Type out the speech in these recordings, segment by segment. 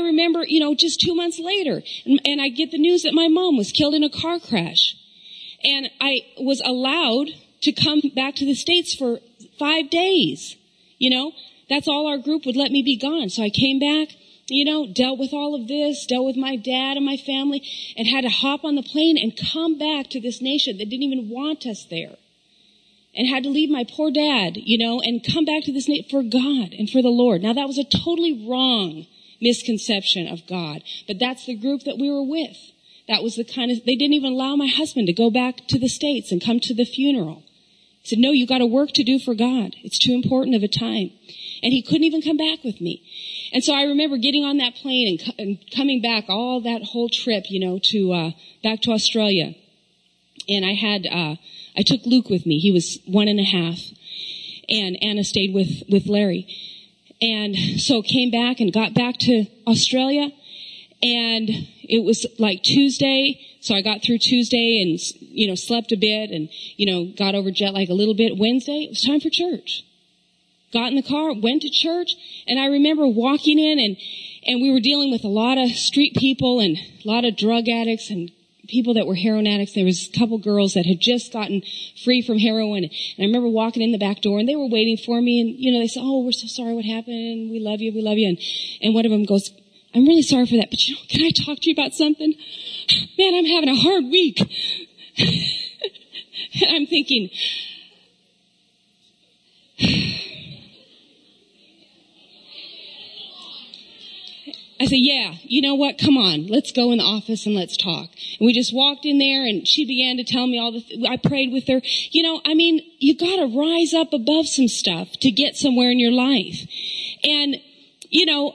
remember, you know, just two months later, and, and I get the news that my mom was killed in a car crash. And I was allowed to come back to the States for five days. You know, that's all our group would let me be gone. So I came back, you know, dealt with all of this, dealt with my dad and my family, and had to hop on the plane and come back to this nation that didn't even want us there. And had to leave my poor dad, you know, and come back to this nation for God and for the Lord. Now that was a totally wrong misconception of God, but that's the group that we were with. That was the kind of, they didn't even allow my husband to go back to the States and come to the funeral. He said, no, you got a work to do for God. It's too important of a time. And he couldn't even come back with me. And so I remember getting on that plane and, co- and coming back all that whole trip, you know, to, uh, back to Australia. And I had, uh, I took Luke with me. He was one and a half. And Anna stayed with, with Larry. And so came back and got back to Australia. And it was like Tuesday. So I got through Tuesday and, you know, slept a bit and, you know, got over jet lag a little bit. Wednesday, it was time for church got in the car, went to church, and I remember walking in and, and we were dealing with a lot of street people and a lot of drug addicts and people that were heroin addicts. There was a couple girls that had just gotten free from heroin. And I remember walking in the back door and they were waiting for me and, you know, they said, Oh, we're so sorry what happened. We love you. We love you. And, and one of them goes, I'm really sorry for that, but you know, can I talk to you about something? Man, I'm having a hard week. and I'm thinking, I said, yeah, you know what? Come on. Let's go in the office and let's talk. And we just walked in there and she began to tell me all the, th- I prayed with her. You know, I mean, you gotta rise up above some stuff to get somewhere in your life. And, you know,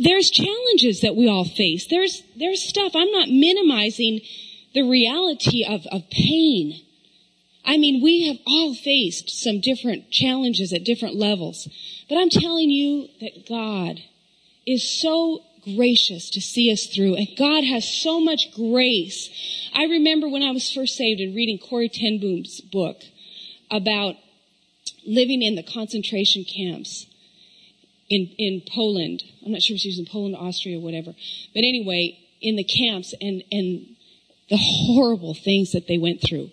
there's challenges that we all face. There's, there's stuff. I'm not minimizing the reality of, of pain. I mean, we have all faced some different challenges at different levels. But I'm telling you that God is so gracious to see us through and God has so much grace. I remember when I was first saved and reading Corrie ten Boom's book about living in the concentration camps in, in Poland. I'm not sure if she was in Poland, Austria, or whatever. But anyway, in the camps and, and the horrible things that they went through.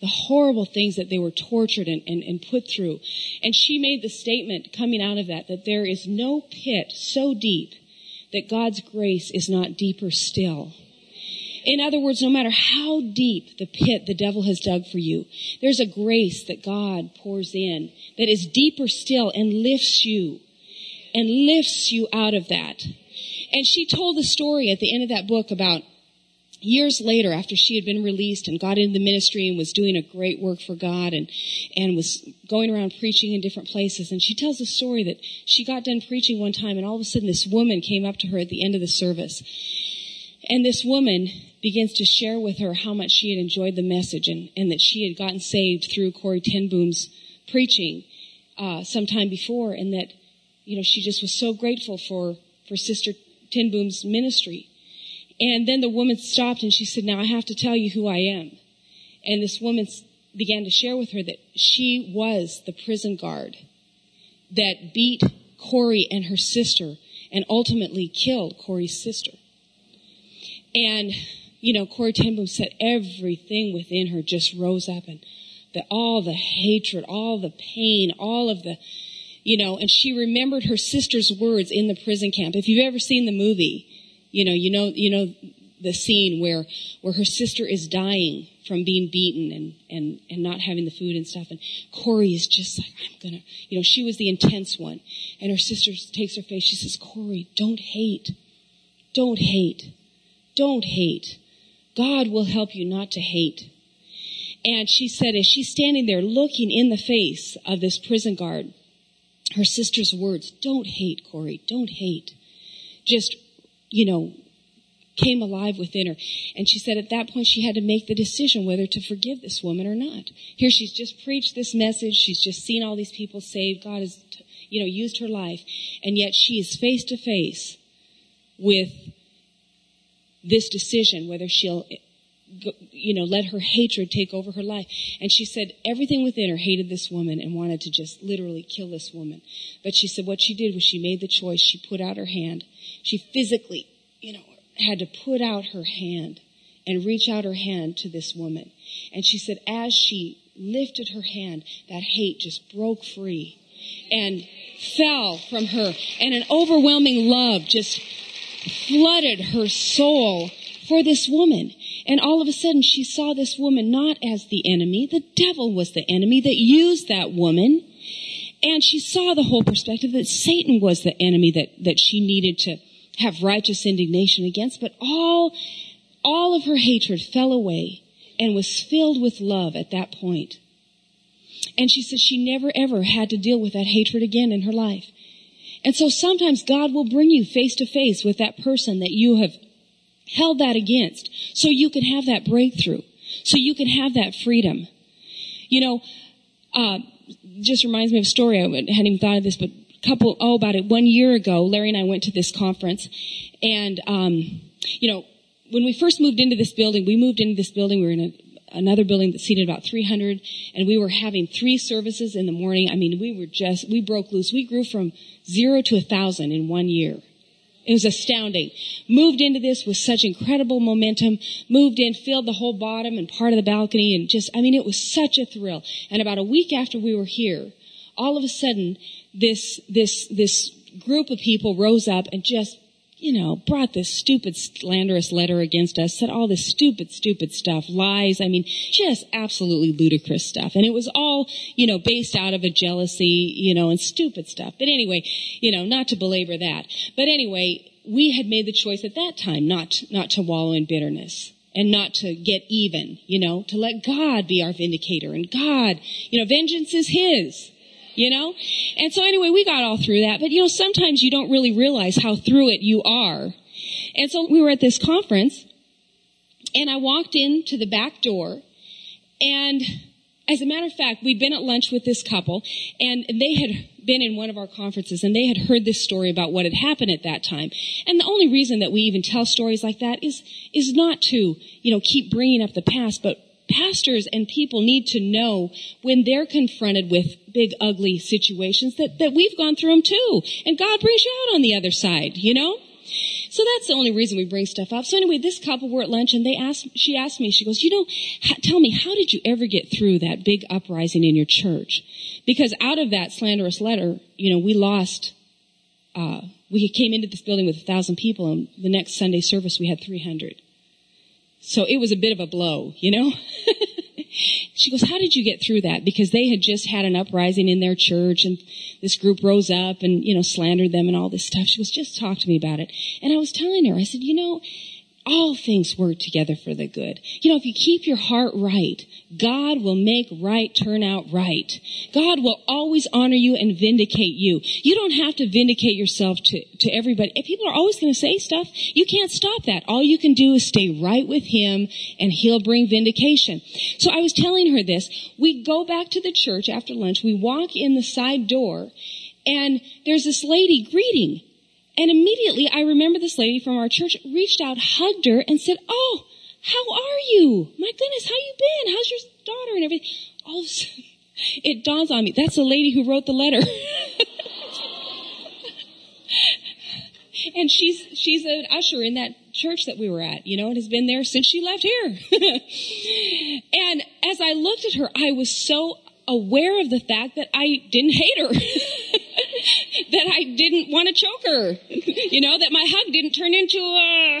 The horrible things that they were tortured and, and, and put through. And she made the statement coming out of that, that there is no pit so deep that God's grace is not deeper still. In other words, no matter how deep the pit the devil has dug for you, there's a grace that God pours in that is deeper still and lifts you and lifts you out of that. And she told the story at the end of that book about years later after she had been released and got into the ministry and was doing a great work for God and, and was going around preaching in different places. And she tells a story that she got done preaching one time and all of a sudden this woman came up to her at the end of the service. And this woman begins to share with her how much she had enjoyed the message and, and that she had gotten saved through Corrie ten Boom's preaching, uh, sometime before and that, you know, she just was so grateful for, for Sister ten Boom's ministry. And then the woman stopped and she said, now I have to tell you who I am. And this woman began to share with her that she was the prison guard that beat Corrie and her sister and ultimately killed Corrie's sister. And, you know, Corrie ten said everything within her just rose up and that all the hatred, all the pain, all of the, you know, and she remembered her sister's words in the prison camp. If you've ever seen the movie, you know, you know, you know the scene where, where her sister is dying from being beaten and, and, and not having the food and stuff. And Corrie is just like, I'm gonna, you know, she was the intense one. And her sister takes her face. She says, corrie don't hate. Don't hate. Don't hate. God will help you not to hate. And she said, as she's standing there looking in the face of this prison guard, her sister's words, don't hate, corrie don't hate, just you know, came alive within her. And she said at that point she had to make the decision whether to forgive this woman or not. Here she's just preached this message. She's just seen all these people saved. God has, you know, used her life. And yet she is face to face with this decision whether she'll you know, let her hatred take over her life. And she said everything within her hated this woman and wanted to just literally kill this woman. But she said what she did was she made the choice. She put out her hand. She physically, you know, had to put out her hand and reach out her hand to this woman. And she said as she lifted her hand, that hate just broke free and fell from her and an overwhelming love just flooded her soul for this woman. And all of a sudden she saw this woman not as the enemy. The devil was the enemy that used that woman. And she saw the whole perspective that Satan was the enemy that, that she needed to have righteous indignation against. But all, all of her hatred fell away and was filled with love at that point. And she said she never ever had to deal with that hatred again in her life. And so sometimes God will bring you face to face with that person that you have held that against so you can have that breakthrough, so you can have that freedom. You know, uh, just reminds me of a story. I hadn't even thought of this, but a couple, oh, about it, one year ago, Larry and I went to this conference and, um, you know, when we first moved into this building, we moved into this building, we were in a another building that seated about 300 and we were having three services in the morning. I mean, we were just, we broke loose. We grew from zero to a thousand in one year. It was astounding. Moved into this with such incredible momentum, moved in, filled the whole bottom and part of the balcony and just, I mean, it was such a thrill. And about a week after we were here, all of a sudden, this, this, this group of people rose up and just you know, brought this stupid slanderous letter against us, said all this stupid, stupid stuff, lies. I mean, just absolutely ludicrous stuff. And it was all, you know, based out of a jealousy, you know, and stupid stuff. But anyway, you know, not to belabor that. But anyway, we had made the choice at that time not, not to wallow in bitterness and not to get even, you know, to let God be our vindicator and God, you know, vengeance is His you know? And so anyway, we got all through that. But you know, sometimes you don't really realize how through it you are. And so we were at this conference and I walked into the back door and as a matter of fact, we'd been at lunch with this couple and they had been in one of our conferences and they had heard this story about what had happened at that time. And the only reason that we even tell stories like that is, is not to, you know, keep bringing up the past, but pastors and people need to know when they're confronted with big ugly situations that, that we've gone through them too. And God brings you out on the other side, you know? So that's the only reason we bring stuff up. So anyway, this couple were at lunch and they asked, she asked me, she goes, you know, tell me, how did you ever get through that big uprising in your church? Because out of that slanderous letter, you know, we lost, uh, we came into this building with a thousand people and the next Sunday service we had 300. So it was a bit of a blow, you know? she goes, how did you get through that? Because they had just had an uprising in their church and this group rose up and, you know, slandered them and all this stuff. She goes, just talk to me about it. And I was telling her, I said, you know, all things work together for the good. You know, if you keep your heart right, God will make right turn out right. God will always honor you and vindicate you. You don't have to vindicate yourself to, to everybody. If people are always going to say stuff, you can't stop that. All you can do is stay right with Him and He'll bring vindication. So I was telling her this. We go back to the church after lunch. We walk in the side door and there's this lady greeting and immediately I remember this lady from our church reached out, hugged her, and said, Oh, how are you? My goodness, how you been? How's your daughter and everything? All of a sudden, it dawns on me. That's the lady who wrote the letter. and she's, she's an usher in that church that we were at, you know, and has been there since she left here. and as I looked at her, I was so aware of the fact that I didn't hate her. that I didn't want to choke her. You know, that my hug didn't turn into uh,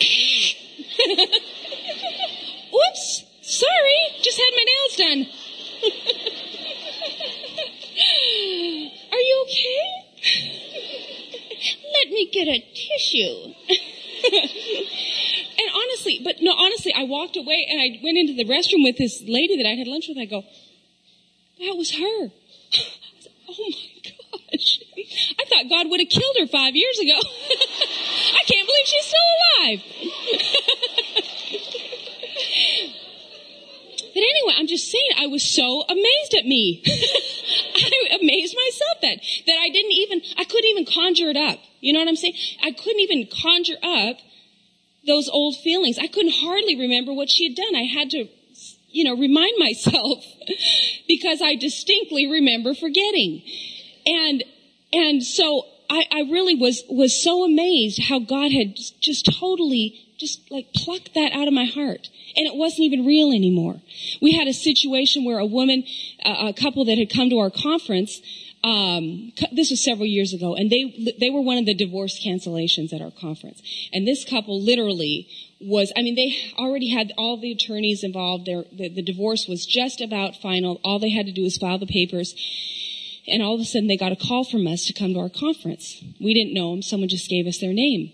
a. Whoops! Sorry, just had my nails done. Are you okay? Let me get a tissue. and honestly, but no, honestly, I walked away and I went into the restroom with this lady that I had lunch with. I go, that was her. Oh my gosh. I thought God would have killed her five years ago. I can't believe she's still alive. but anyway, I'm just saying, I was so amazed at me. I amazed myself that, that I didn't even, I couldn't even conjure it up. You know what I'm saying? I couldn't even conjure up those old feelings. I couldn't hardly remember what she had done. I had to, you know, remind myself because I distinctly remember forgetting. And, and so I, I really was, was so amazed how God had just totally just like plucked that out of my heart. And it wasn't even real anymore. We had a situation where a woman, a couple that had come to our conference, um, this was several years ago, and they they were one of the divorce cancellations at our conference. And this couple literally was, I mean, they already had all the attorneys involved. Their, the, the divorce was just about final. All they had to do was file the papers. And all of a sudden, they got a call from us to come to our conference. We didn't know them. Someone just gave us their name.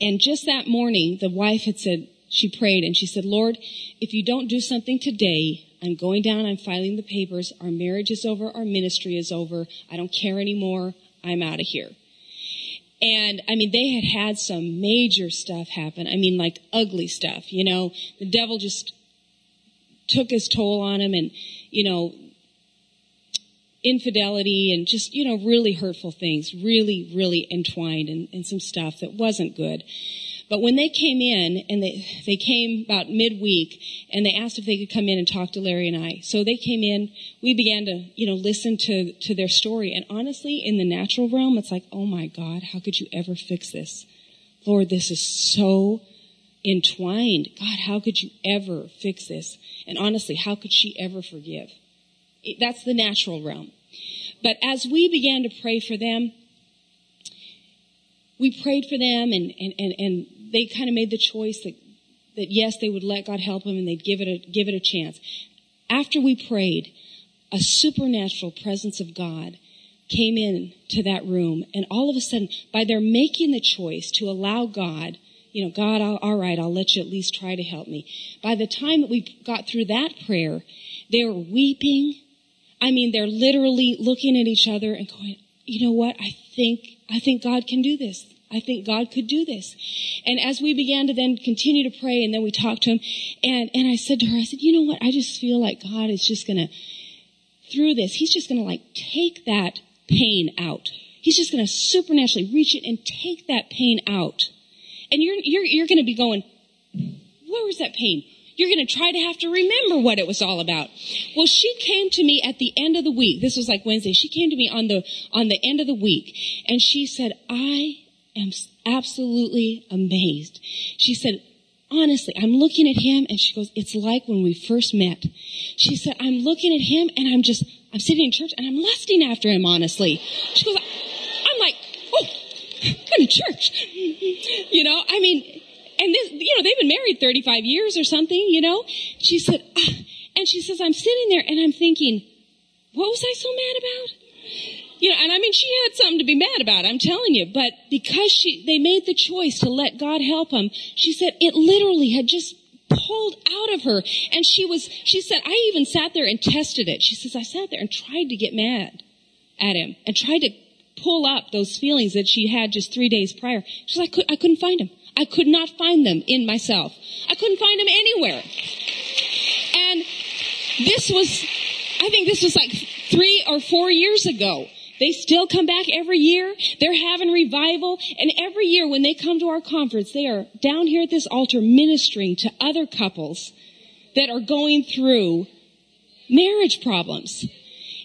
And just that morning, the wife had said, she prayed and she said, Lord, if you don't do something today, I'm going down, I'm filing the papers, our marriage is over, our ministry is over, I don't care anymore, I'm out of here. And I mean, they had had some major stuff happen. I mean, like ugly stuff, you know, the devil just took his toll on him and, you know, infidelity and just, you know, really hurtful things, really, really entwined in, in some stuff that wasn't good. But when they came in, and they, they came about midweek, and they asked if they could come in and talk to Larry and I. So they came in, we began to, you know, listen to, to their story. And honestly, in the natural realm, it's like, oh my God, how could you ever fix this? Lord, this is so entwined. God, how could you ever fix this? And honestly, how could she ever forgive? That's the natural realm. But as we began to pray for them, we prayed for them and, and, and, and they kind of made the choice that, that yes, they would let God help them and they'd give it a, give it a chance. After we prayed, a supernatural presence of God came in to that room and all of a sudden, by their making the choice to allow God you know, God, I'll, all right, I'll let you at least try to help me. By the time that we got through that prayer, they were weeping. I mean, they're literally looking at each other and going, you know what? I think, I think God can do this. I think God could do this. And as we began to then continue to pray and then we talked to him and, and I said to her, I said, you know what? I just feel like God is just going to, through this, he's just going to like take that pain out. He's just going to supernaturally reach it and take that pain out. And you're, you're, you're going to be going, where was that pain? You're going to try to have to remember what it was all about. Well, she came to me at the end of the week. This was like Wednesday. She came to me on the, on the end of the week and she said, I am absolutely amazed. She said, honestly, I'm looking at him and she goes, it's like when we first met. She said, I'm looking at him and I'm just, I'm sitting in church and I'm lusting after him, honestly. She goes, I'm like, oh, I'm in church. You know, I mean, and this, you know, they've been married 35 years or something, you know. She said, ah, and she says, I'm sitting there and I'm thinking, what was I so mad about? You know, and I mean, she had something to be mad about, I'm telling you, but because she, they made the choice to let God help them, she said it literally had just pulled out of her. And she was, she said, I even sat there and tested it. She says, I sat there and tried to get mad at him and tried to pull up those feelings that she had just three days prior. She said, I, could, I couldn't find them. I could not find them in myself. I couldn't find them anywhere. And this was, I think this was like three or four years ago. They still come back every year. They're having revival. And every year when they come to our conference, they are down here at this altar ministering to other couples that are going through marriage problems.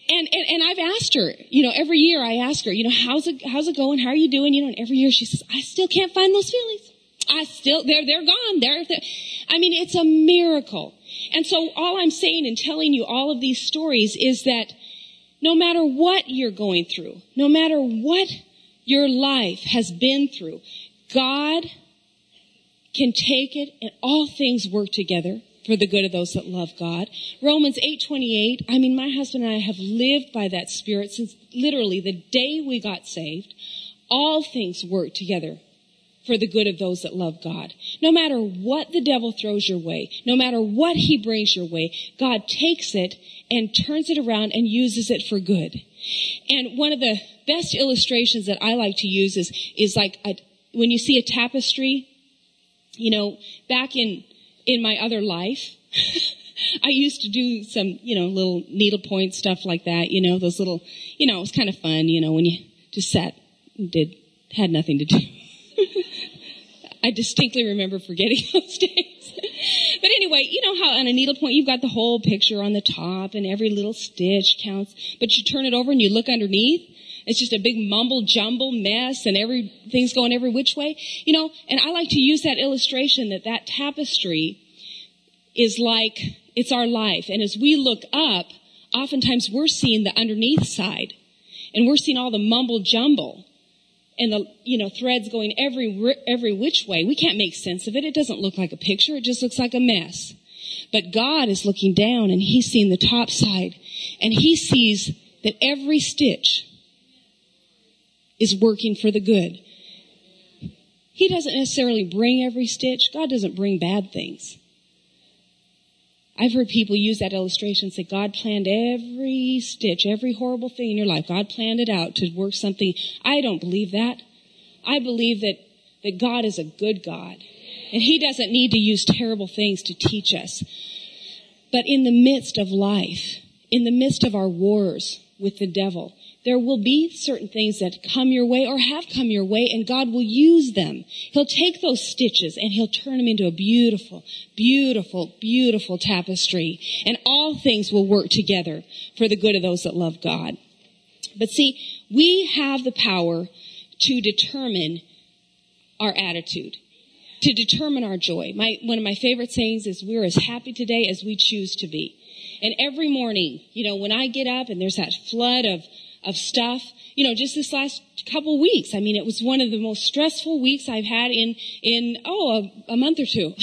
And, and, and I've asked her, you know, every year I ask her, you know, how's it, how's it going? How are you doing? You know, and every year she says, I still can't find those feelings. I still, they're, they're gone. They're, they're, I mean, it's a miracle. And so all I'm saying and telling you all of these stories is that no matter what you're going through, no matter what your life has been through, God can take it and all things work together for the good of those that love God. Romans 8:28, I mean my husband and I have lived by that spirit since literally the day we got saved. All things work together for the good of those that love God. No matter what the devil throws your way, no matter what he brings your way, God takes it and turns it around and uses it for good. And one of the best illustrations that I like to use is, is like a, when you see a tapestry, you know, back in, in my other life, I used to do some, you know, little needlepoint stuff like that, you know, those little, you know, it was kind of fun, you know, when you just sat and did, had nothing to do. I distinctly remember forgetting those days. but anyway, you know how on a needlepoint you've got the whole picture on the top and every little stitch counts, but you turn it over and you look underneath. It's just a big mumble jumble mess and everything's going every which way. You know, and I like to use that illustration that that tapestry is like, it's our life. And as we look up, oftentimes we're seeing the underneath side and we're seeing all the mumble jumble and the you know threads going every every which way. We can't make sense of it. It doesn't look like a picture. It just looks like a mess. But god is looking down and he's seeing the top side and he sees that every stitch is working for the good. He doesn't necessarily bring every stitch. God doesn't bring bad things I've heard people use that illustration say God planned every stitch, every horrible thing in your life. God planned it out to work something. I don't believe that. I believe that, that God is a good God and he doesn't need to use terrible things to teach us. But in the midst of life, in the midst of our wars with the devil, there will be certain things that come your way or have come your way and God will use them. He'll take those stitches and he'll turn them into a beautiful, beautiful, beautiful tapestry. And all things will work together for the good of those that love God. But see, we have the power to determine our attitude to determine our joy. My, one of my favorite sayings is we're as happy today as we choose to be. And every morning, you know, when I get up and there's that flood of, of stuff. You know, just this last couple weeks. I mean, it was one of the most stressful weeks I've had in, in, oh, a, a month or two.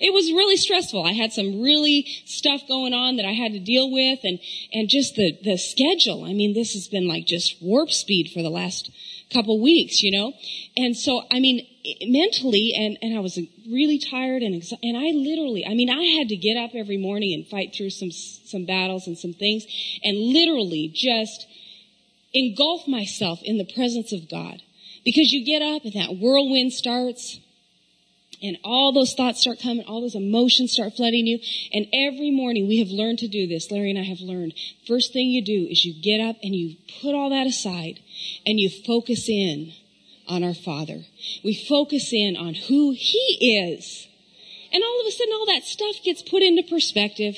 it was really stressful. I had some really stuff going on that I had to deal with and, and just the, the schedule. I mean, this has been like just warp speed for the last couple weeks, you know? And so, I mean, mentally, and, and I was really tired and, and I literally, I mean, I had to get up every morning and fight through some, some battles and some things and literally just engulf myself in the presence of God. Because you get up and that whirlwind starts and all those thoughts start coming, all those emotions start flooding you. And every morning we have learned to do this. Larry and I have learned. First thing you do is you get up and you put all that aside and you focus in on our Father. We focus in on who He is. And all of a sudden all that stuff gets put into perspective.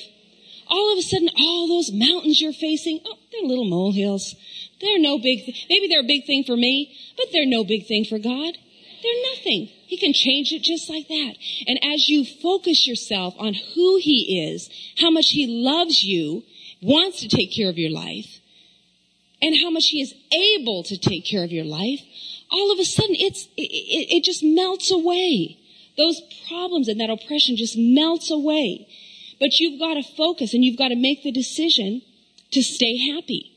All of a sudden all those mountains you're facing, oh, they're little molehills. They're no big, th- maybe they're a big thing for me, but they're no big thing for God. They're nothing. He can change it just like that. And as you focus yourself on who He is, how much He loves you, wants to take care of your life, and how much He is able to take care of your life, all of a sudden it's, it, it, just melts away. Those problems and that oppression just melts away. But you've got to focus and you've got to make the decision to stay happy.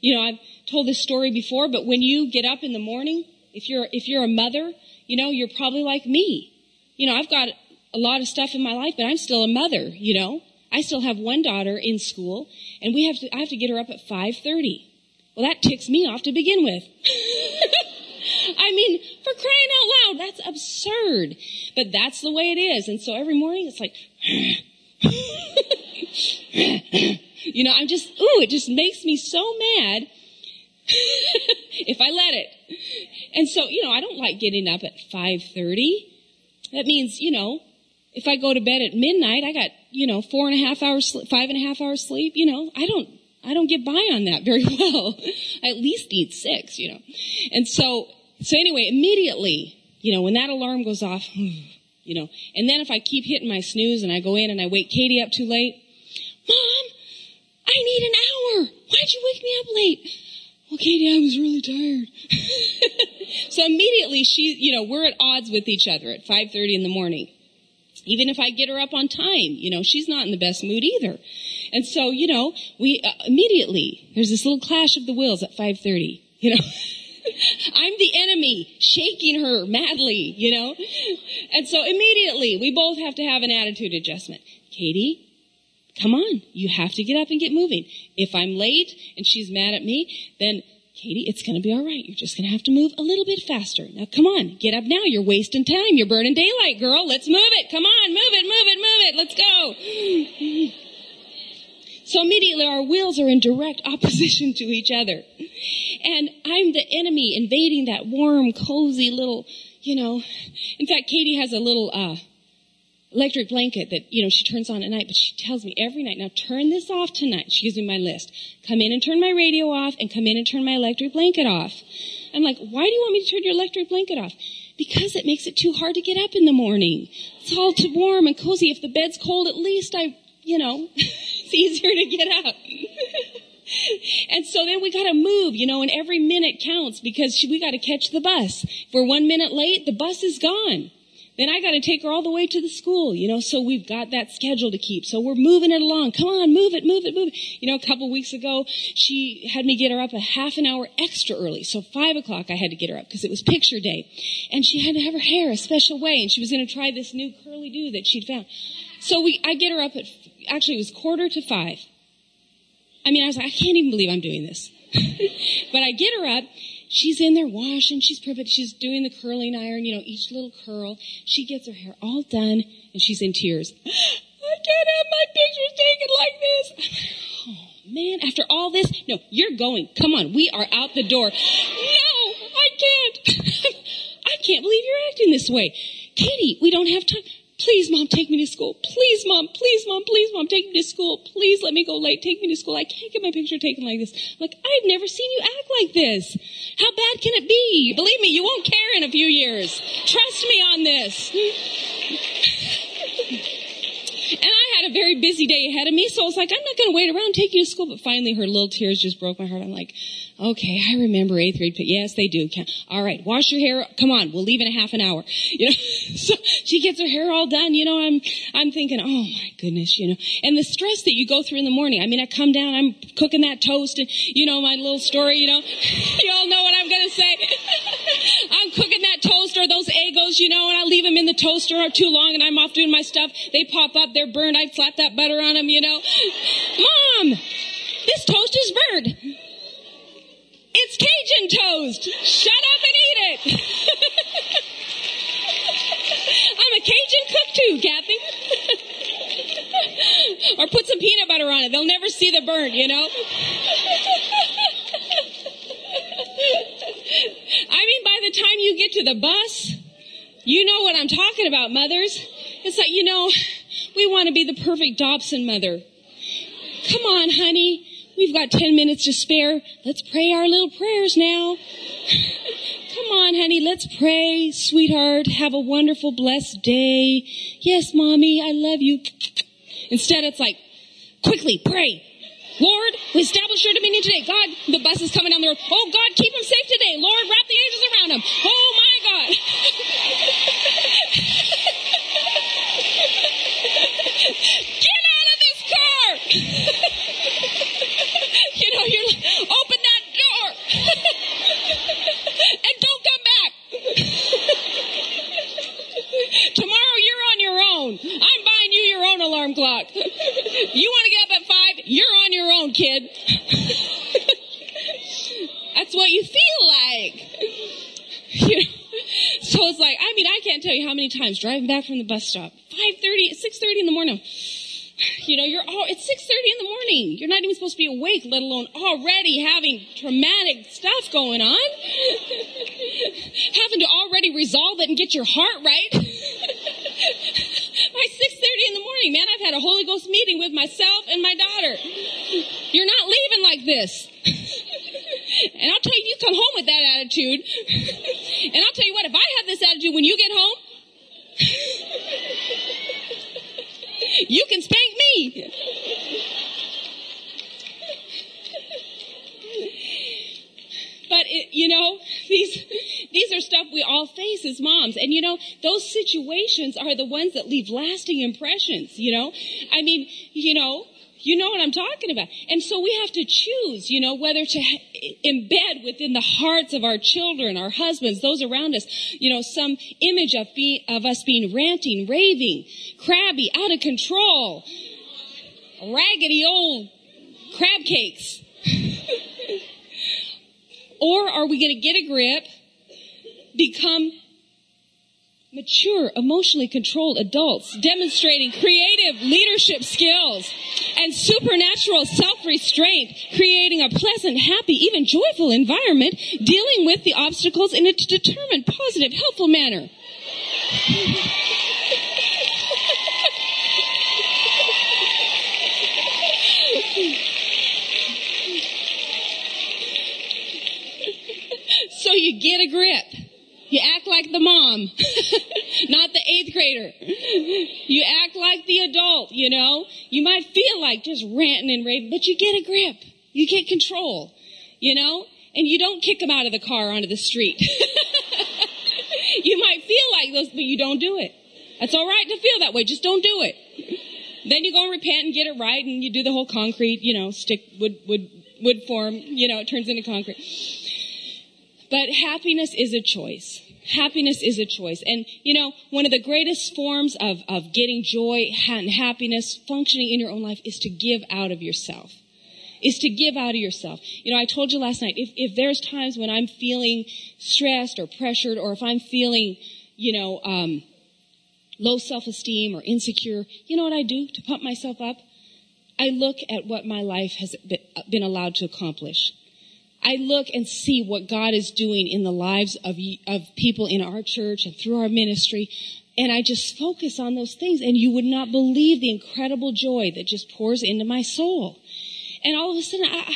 You know, I've told this story before, but when you get up in the morning, if you're, if you're a mother, you know, you're probably like me. You know, I've got a lot of stuff in my life, but I'm still a mother, you know. I still have one daughter in school and we have to, I have to get her up at 5.30. Well, that ticks me off to begin with. I mean, for crying out loud, that's absurd. But that's the way it is. And so every morning it's like, you know, I'm just, ooh, it just makes me so mad if I let it. And so, you know, I don't like getting up at 5.30. That means, you know, if I go to bed at midnight, I got, you know, four and a half hours, five and a half hours sleep. You know, I don't, I don't get by on that very well. I at least need six, you know. And so, so anyway, immediately, you know, when that alarm goes off, you know, and then if I keep hitting my snooze and I go in and I wake Katie up too late, Mom, I need an hour. Why'd you wake me up late? Well, Katie, I was really tired. so immediately she, you know, we're at odds with each other at 5.30 in the morning. Even if I get her up on time, you know, she's not in the best mood either. And so, you know, we uh, immediately, there's this little clash of the wills at 5.30, you know. I'm the enemy, shaking her madly, you know. And so immediately, we both have to have an attitude adjustment. Katie, come on, you have to get up and get moving. If I'm late and she's mad at me, then Katie, it's going to be all right. You're just going to have to move a little bit faster. Now, come on, get up now. You're wasting time. You're burning daylight, girl. Let's move it. Come on, move it, move it, move it. Let's go. So immediately our wills are in direct opposition to each other. and I'm the enemy invading that warm, cozy little, you know. In fact, Katie has a little, uh, electric blanket that, you know, she turns on at night, but she tells me every night, now turn this off tonight. She gives me my list. Come in and turn my radio off and come in and turn my electric blanket off. I'm like, why do you want me to turn your electric blanket off? Because it makes it too hard to get up in the morning. It's all too warm and cozy. If the bed's cold, at least I, you know, it's easier to get up. and so then we gotta move, you know, and every minute counts because we gotta catch the bus. If we're one minute late, the bus is gone then I got to take her all the way to the school, you know, so we've got that schedule to keep. So we're moving it along. Come on, move it, move it, move it. You know, a couple weeks ago, she had me get her up a half an hour extra early. So five o'clock I had to get her up because it was picture day. And she had to have her hair a special way and she was going to try this new curly do that she'd found. So we, I get her up at, actually it was quarter to five. I mean, I was like, I can't even believe I'm doing this. but I get her up She's in there washing, she's perfect, she's doing the curling iron, you know, each little curl. She gets her hair all done and she's in tears. I can't have my pictures taken like this. Oh man, after all this, no, you're going. Come on, we are out the door. No, I can't. I can't believe you're acting this way. Katie, we don't have time. Please, mom, take me to school. Please, mom, please, mom, please, mom, take me to school. Please let me go late. Take me to school. I can't get my picture taken like this. Like, I've never seen you act like this. How bad can it be? Believe me, you won't care in a few years. Trust me on this. and I had a very busy day ahead of me, so I was like, I'm not going to wait around, take you to school. But finally, her little tears just broke my heart. I'm like, Okay, I remember eighth grade. Yes, they do. All right, wash your hair. Come on, we'll leave in a half an hour. You know, so she gets her hair all done. You know, I'm, I'm thinking, oh my goodness, you know, and the stress that you go through in the morning. I mean, I come down, I'm cooking that toast and, you know, my little story, you know, you all know what I'm to say. I'm cooking that toast or those Eggos, you know, and I leave them in the toaster too long and I'm off doing my stuff. They pop up, they're burned. I slap that butter on them, you know. Mom, this toast is burned. It's Cajun toast. Shut up and eat it. I'm a Cajun cook too, Kathy. or put some peanut butter on it. They'll never see the burn, you know? I mean, by the time you get to the bus, you know what I'm talking about, mothers. It's like, you know, we want to be the perfect Dobson mother. Come on, honey. We've got 10 minutes to spare. Let's pray our little prayers now. Come on, honey, let's pray, sweetheart. Have a wonderful, blessed day. Yes, mommy, I love you. Instead, it's like, quickly, pray. Lord, we establish your dominion today. God, the bus is coming down the road. Oh, God, keep him safe today. Lord, wrap the angels around him. Oh, my God. Get out of this car! you know, you're like, open that door and don't come back. Tomorrow you're on your own. I'm buying you your own alarm clock. You want to get up at five? You're on your own, kid. That's what you feel like. You know? So it's like, I mean, I can't tell you how many times driving back from the bus stop, 5.30, 6.30 in the morning, you know, you're all, it's 6.30 in the morning. You're not even supposed to be awake, let alone already having traumatic stuff going on. Having to already resolve it and get your heart right. By 6.30 in the morning, man, I've had a Holy Ghost meeting with myself and my daughter. You're not leaving like this. and I'll tell you, you come home with that attitude. and I'll tell you what, if I have this attitude when you get home, you can spank me. But it, you know, these these are stuff we all face as moms, and you know, those situations are the ones that leave lasting impressions. You know, I mean, you know, you know what I'm talking about. And so we have to choose, you know, whether to embed within the hearts of our children, our husbands, those around us, you know, some image of, be, of us being ranting, raving, crabby, out of control, raggedy old crab cakes. or are we going to get a grip, become mature, emotionally controlled adults demonstrating creative leadership skills and supernatural self-restraint, creating a pleasant, happy, even joyful environment, dealing with the obstacles in a determined, positive, helpful manner. so you get a grip. You act like the mom, not the eighth grader. You act like the adult, you know. You might feel like just ranting and raving, but you get a grip. You get control, you know, and you don't kick them out of the car onto the street. you might feel like those, but you don't do it. That's all right to feel that way. Just don't do it. Then you go and repent and get it right, and you do the whole concrete, you know, stick wood wood wood form. You know, it turns into concrete. But happiness is a choice. Happiness is a choice. And, you know, one of the greatest forms of, of getting joy and happiness functioning in your own life is to give out of yourself. Is to give out of yourself. You know, I told you last night, if, if there's times when I'm feeling stressed or pressured, or if I'm feeling, you know, um, low self-esteem or insecure, you know what I do to pump myself up? I look at what my life has been allowed to accomplish. I look and see what God is doing in the lives of, of people in our church and through our ministry. And I just focus on those things and you would not believe the incredible joy that just pours into my soul. And all of a sudden, I,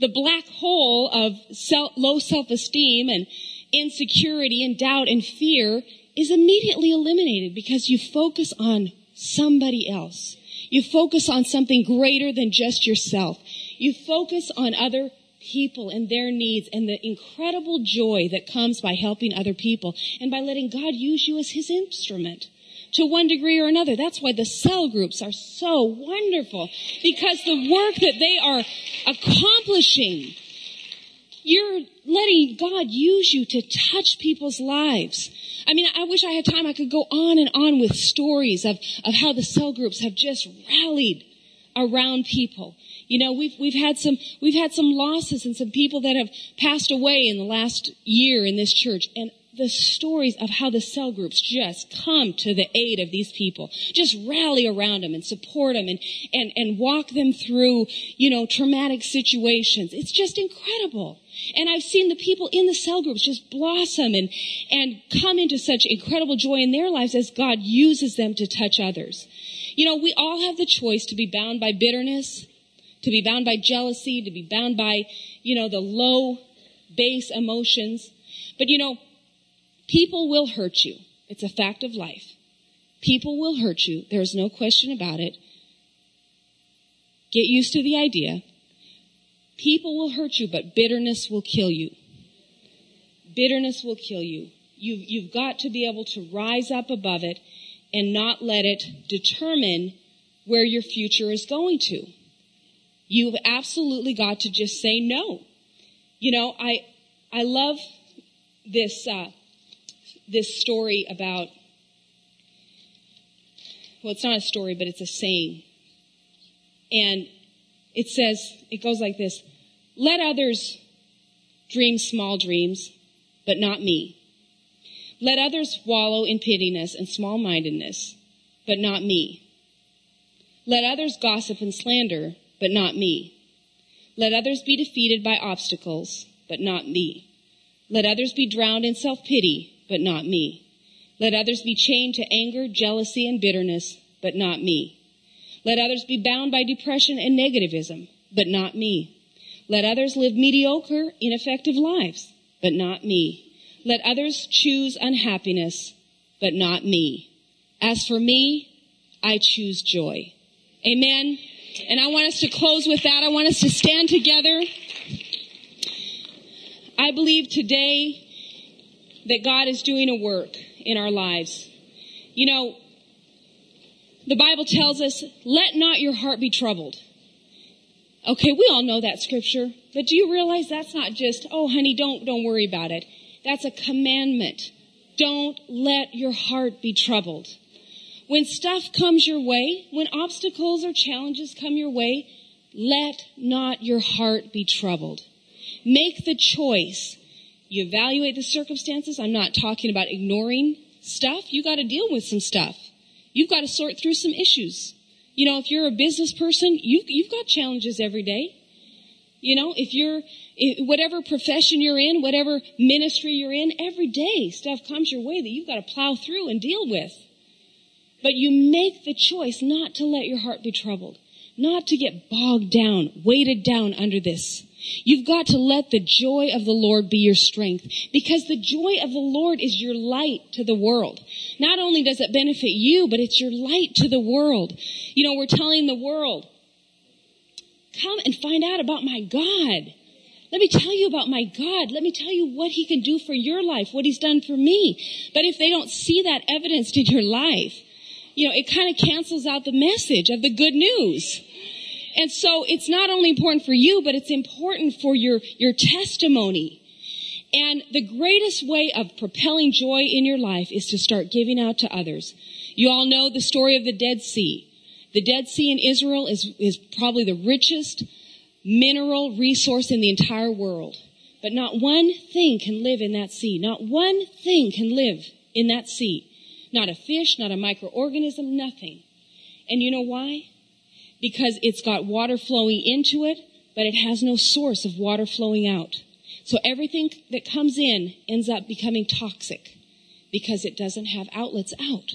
the black hole of self, low self-esteem and insecurity and doubt and fear is immediately eliminated because you focus on somebody else. You focus on something greater than just yourself. You focus on other people and their needs and the incredible joy that comes by helping other people and by letting God use you as his instrument to one degree or another. That's why the cell groups are so wonderful because the work that they are accomplishing, you're letting God use you to touch people's lives. I mean, I wish I had time. I could go on and on with stories of, of how the cell groups have just rallied around people you know, we've, we've had some, we've had some losses and some people that have passed away in the last year in this church. And the stories of how the cell groups just come to the aid of these people, just rally around them and support them and, and, and walk them through, you know, traumatic situations. It's just incredible. And I've seen the people in the cell groups just blossom and, and come into such incredible joy in their lives as God uses them to touch others. You know, we all have the choice to be bound by bitterness to be bound by jealousy, to be bound by, you know, the low base emotions. But you know, people will hurt you. It's a fact of life. People will hurt you. There's no question about it. Get used to the idea. People will hurt you, but bitterness will kill you. Bitterness will kill you. You've, you've got to be able to rise up above it and not let it determine where your future is going to. You've absolutely got to just say no. You know, I, I love this, uh, this story about, well, it's not a story, but it's a saying. And it says, it goes like this, let others dream small dreams, but not me. Let others wallow in pittiness and small mindedness, but not me. Let others gossip and slander, but not me. Let others be defeated by obstacles, but not me. Let others be drowned in self-pity, but not me. Let others be chained to anger, jealousy, and bitterness, but not me. Let others be bound by depression and negativism, but not me. Let others live mediocre, ineffective lives, but not me. Let others choose unhappiness, but not me. As for me, I choose joy. Amen. And I want us to close with that. I want us to stand together. I believe today that God is doing a work in our lives. You know, the Bible tells us, let not your heart be troubled. Okay, we all know that scripture, but do you realize that's not just, oh honey, don't, don't worry about it. That's a commandment. Don't let your heart be troubled. When stuff comes your way, when obstacles or challenges come your way, let not your heart be troubled. Make the choice. You evaluate the circumstances. I'm not talking about ignoring stuff. You got to deal with some stuff. You've got to sort through some issues. You know, if you're a business person, you, you've got challenges every day. You know, if you're, whatever profession you're in, whatever ministry you're in, every day stuff comes your way that you've got to plow through and deal with. But you make the choice not to let your heart be troubled, not to get bogged down, weighted down under this. You've got to let the joy of the Lord be your strength because the joy of the Lord is your light to the world. Not only does it benefit you, but it's your light to the world. You know, we're telling the world, come and find out about my God. Let me tell you about my God. Let me tell you what he can do for your life, what he's done for me. But if they don't see that evidenced in your life, you know, it kind of cancels out the message of the good news. And so it's not only important for you, but it's important for your, your testimony. And the greatest way of propelling joy in your life is to start giving out to others. You all know the story of the Dead Sea. The Dead Sea in Israel is, is probably the richest mineral resource in the entire world. But not one thing can live in that sea. Not one thing can live in that sea. Not a fish, not a microorganism, nothing. And you know why? because it's got water flowing into it, but it has no source of water flowing out. So everything that comes in ends up becoming toxic because it doesn't have outlets out.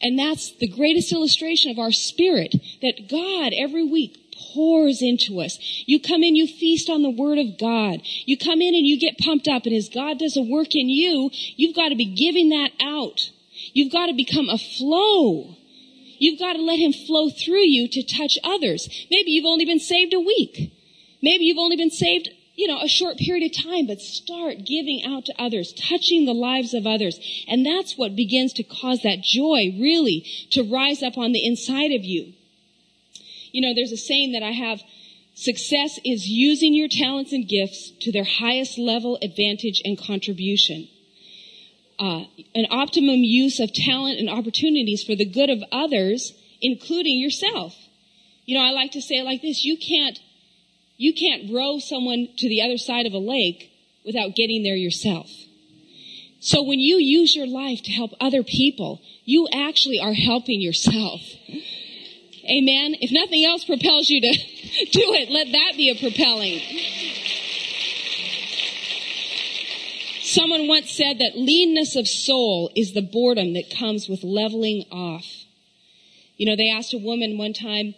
And that's the greatest illustration of our spirit that God every week pours into us. You come in, you feast on the word of God. You come in and you get pumped up and as God does a work in you, you've got to be giving that out. You've got to become a flow You've got to let him flow through you to touch others. Maybe you've only been saved a week. Maybe you've only been saved, you know, a short period of time, but start giving out to others, touching the lives of others. And that's what begins to cause that joy really to rise up on the inside of you. You know, there's a saying that I have, success is using your talents and gifts to their highest level advantage and contribution uh, an optimum use of talent and opportunities for the good of others, including yourself. You know, I like to say it like this: you can't you can't row someone to the other side of a lake without getting there yourself. So when you use your life to help other people, you actually are helping yourself. Amen. If nothing else propels you to do it, let that be a propelling. Someone once said that leanness of soul is the boredom that comes with leveling off. You know, they asked a woman one time,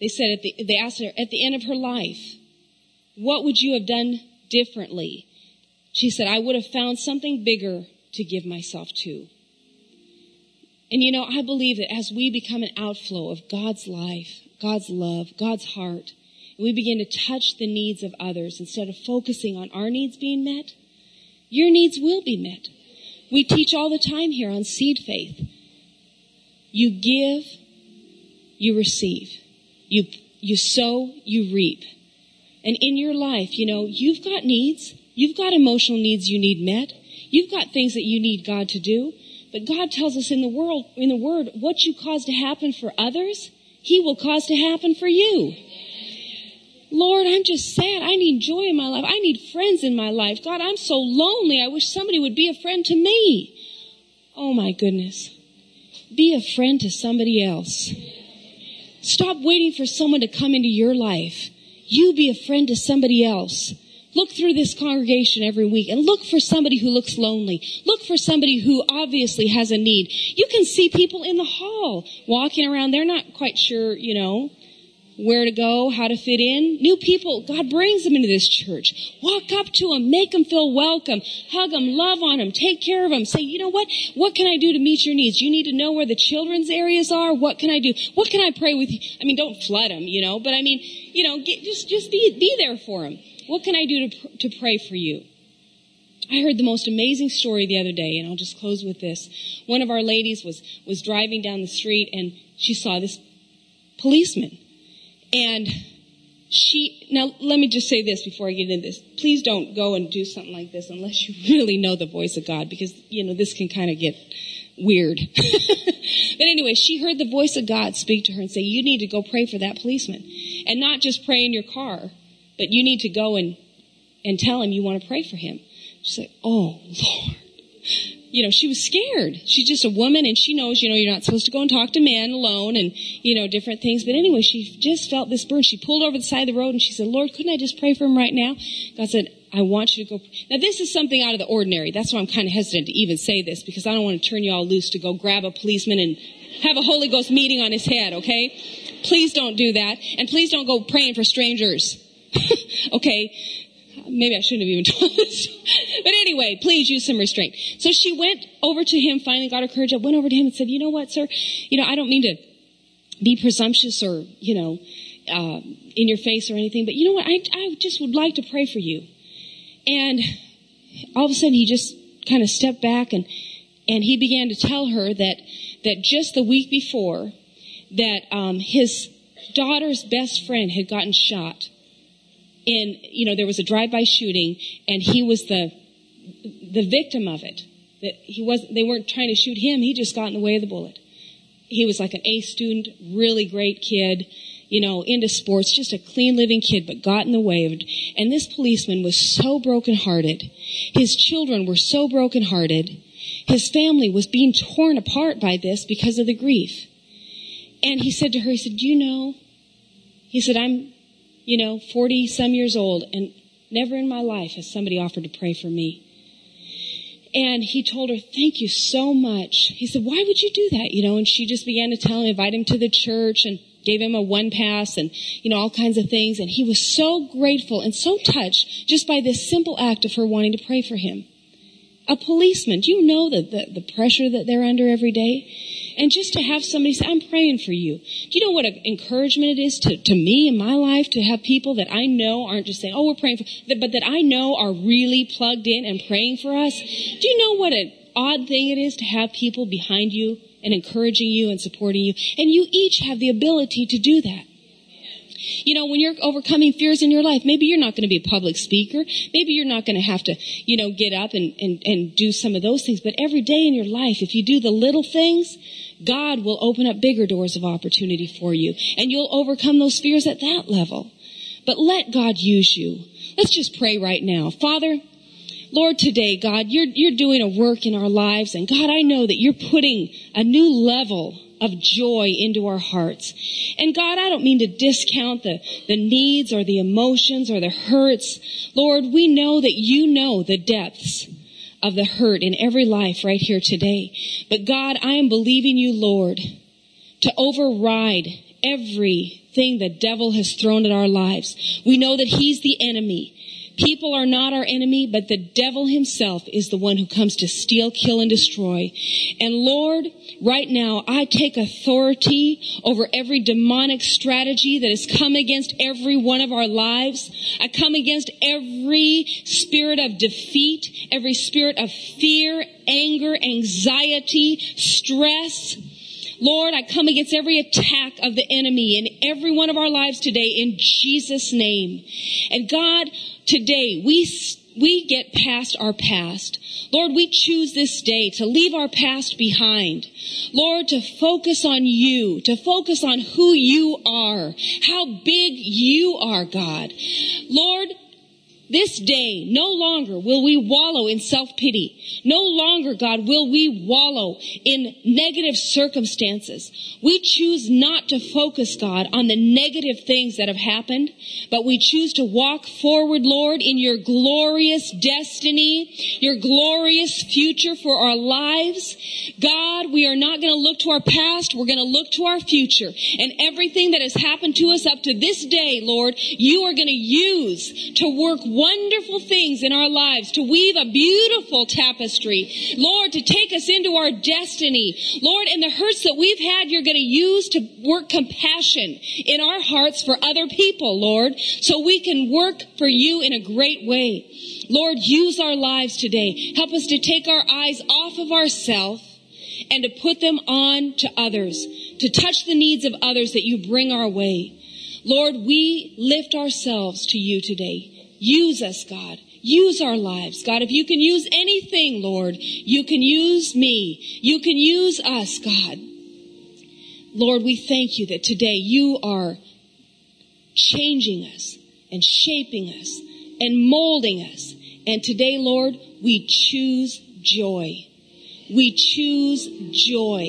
they said at the, they asked her at the end of her life, what would you have done differently? She said, I would have found something bigger to give myself to. And you know, I believe that as we become an outflow of God's life, God's love, God's heart, we begin to touch the needs of others instead of focusing on our needs being met, your needs will be met. We teach all the time here on seed faith. You give, you receive. You, you sow, you reap. And in your life, you know, you've got needs. You've got emotional needs you need met. You've got things that you need God to do. But God tells us in the world, in the word, what you cause to happen for others, He will cause to happen for you. Lord, I'm just sad. I need joy in my life. I need friends in my life. God, I'm so lonely. I wish somebody would be a friend to me. Oh my goodness. Be a friend to somebody else. Stop waiting for someone to come into your life. You be a friend to somebody else. Look through this congregation every week and look for somebody who looks lonely. Look for somebody who obviously has a need. You can see people in the hall walking around. They're not quite sure, you know, where to go, how to fit in. New people, God brings them into this church. Walk up to them, make them feel welcome, hug them, love on them, take care of them. Say, you know what? What can I do to meet your needs? You need to know where the children's areas are. What can I do? What can I pray with you? I mean, don't flood them, you know, but I mean, you know, get, just, just be, be there for them. What can I do to, to pray for you? I heard the most amazing story the other day, and I'll just close with this. One of our ladies was, was driving down the street and she saw this policeman and she, now let me just say this before I get into this. Please don't go and do something like this unless you really know the voice of God because, you know, this can kind of get weird. but anyway, she heard the voice of God speak to her and say, you need to go pray for that policeman. And not just pray in your car, but you need to go and, and tell him you want to pray for him. She's like, oh, Lord. You know, she was scared. She's just a woman and she knows, you know, you're not supposed to go and talk to men alone and, you know, different things. But anyway, she just felt this burn. She pulled over the side of the road and she said, Lord, couldn't I just pray for him right now? God said, I want you to go. Now this is something out of the ordinary. That's why I'm kind of hesitant to even say this because I don't want to turn you all loose to go grab a policeman and have a Holy Ghost meeting on his head, okay? Please don't do that. And please don't go praying for strangers. okay? Maybe I shouldn't have even told this. but anyway, please use some restraint. So she went over to him, finally got her courage up, went over to him and said, you know what, sir? You know, I don't mean to be presumptuous or, you know, uh, in your face or anything, but you know what? I, I just would like to pray for you. And all of a sudden he just kind of stepped back and, and he began to tell her that, that just the week before that, um, his daughter's best friend had gotten shot and you know there was a drive-by shooting and he was the the victim of it. That he was they weren't trying to shoot him he just got in the way of the bullet. He was like an a student really great kid you know into sports just a clean living kid but got in the way of and this policeman was so brokenhearted. His children were so brokenhearted. His family was being torn apart by this because of the grief. And he said to her he said do you know? He said i'm you know, 40 some years old, and never in my life has somebody offered to pray for me. And he told her, thank you so much. He said, why would you do that? You know, and she just began to tell him, invite him to the church and gave him a one pass and, you know, all kinds of things. And he was so grateful and so touched just by this simple act of her wanting to pray for him. A policeman, do you know the, the, the pressure that they're under every day? And just to have somebody say, I'm praying for you. Do you know what an encouragement it is to, to me in my life to have people that I know aren't just saying, oh, we're praying for, but that I know are really plugged in and praying for us? Do you know what an odd thing it is to have people behind you and encouraging you and supporting you? And you each have the ability to do that. You know, when you're overcoming fears in your life, maybe you're not going to be a public speaker. Maybe you're not going to have to, you know, get up and, and, and do some of those things. But every day in your life, if you do the little things, God will open up bigger doors of opportunity for you. And you'll overcome those fears at that level. But let God use you. Let's just pray right now. Father, Lord, today, God, you're, you're doing a work in our lives. And God, I know that you're putting a new level of joy into our hearts. And God, I don't mean to discount the, the needs or the emotions or the hurts. Lord, we know that you know the depths of the hurt in every life right here today. But God, I am believing you, Lord, to override everything the devil has thrown at our lives. We know that he's the enemy. People are not our enemy, but the devil himself is the one who comes to steal, kill, and destroy. And Lord, right now, I take authority over every demonic strategy that has come against every one of our lives. I come against every spirit of defeat, every spirit of fear, anger, anxiety, stress, Lord, I come against every attack of the enemy in every one of our lives today in Jesus' name. And God, today we, we get past our past. Lord, we choose this day to leave our past behind. Lord, to focus on you, to focus on who you are, how big you are, God. Lord, this day, no longer will we wallow in self-pity. No longer, God, will we wallow in negative circumstances. We choose not to focus, God, on the negative things that have happened, but we choose to walk forward, Lord, in your glorious destiny, your glorious future for our lives. God, we are not going to look to our past. We're going to look to our future. And everything that has happened to us up to this day, Lord, you are going to use to work wonderful things in our lives, to weave a beautiful tapestry. Lord, to take us into our destiny. Lord, and the hurts that we've had, you're going to use to work compassion in our hearts for other people, Lord, so we can work for you in a great way. Lord, use our lives today. Help us to take our eyes off of ourselves and to put them on to others, to touch the needs of others that you bring our way. Lord, we lift ourselves to you today. Use us, God. Use our lives. God, if you can use anything, Lord, you can use me. You can use us, God. Lord, we thank you that today you are changing us and shaping us and molding us. And today, Lord, we choose joy. We choose joy.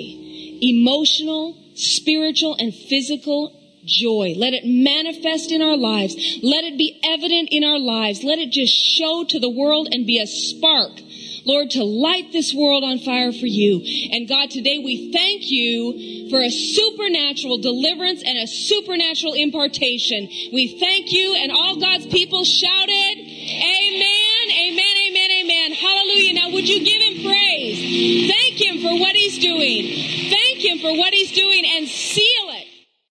Emotional, spiritual, and physical joy. Let it manifest in our lives. Let it be evident in our lives. Let it just show to the world and be a spark Lord, to light this world on fire for you. And God, today we thank you for a supernatural deliverance and a supernatural impartation. We thank you and all God's people shouted, Amen, Amen, Amen, Amen. Hallelujah. Now would you give him praise? Thank him for what he's doing. Thank him for what he's doing and seal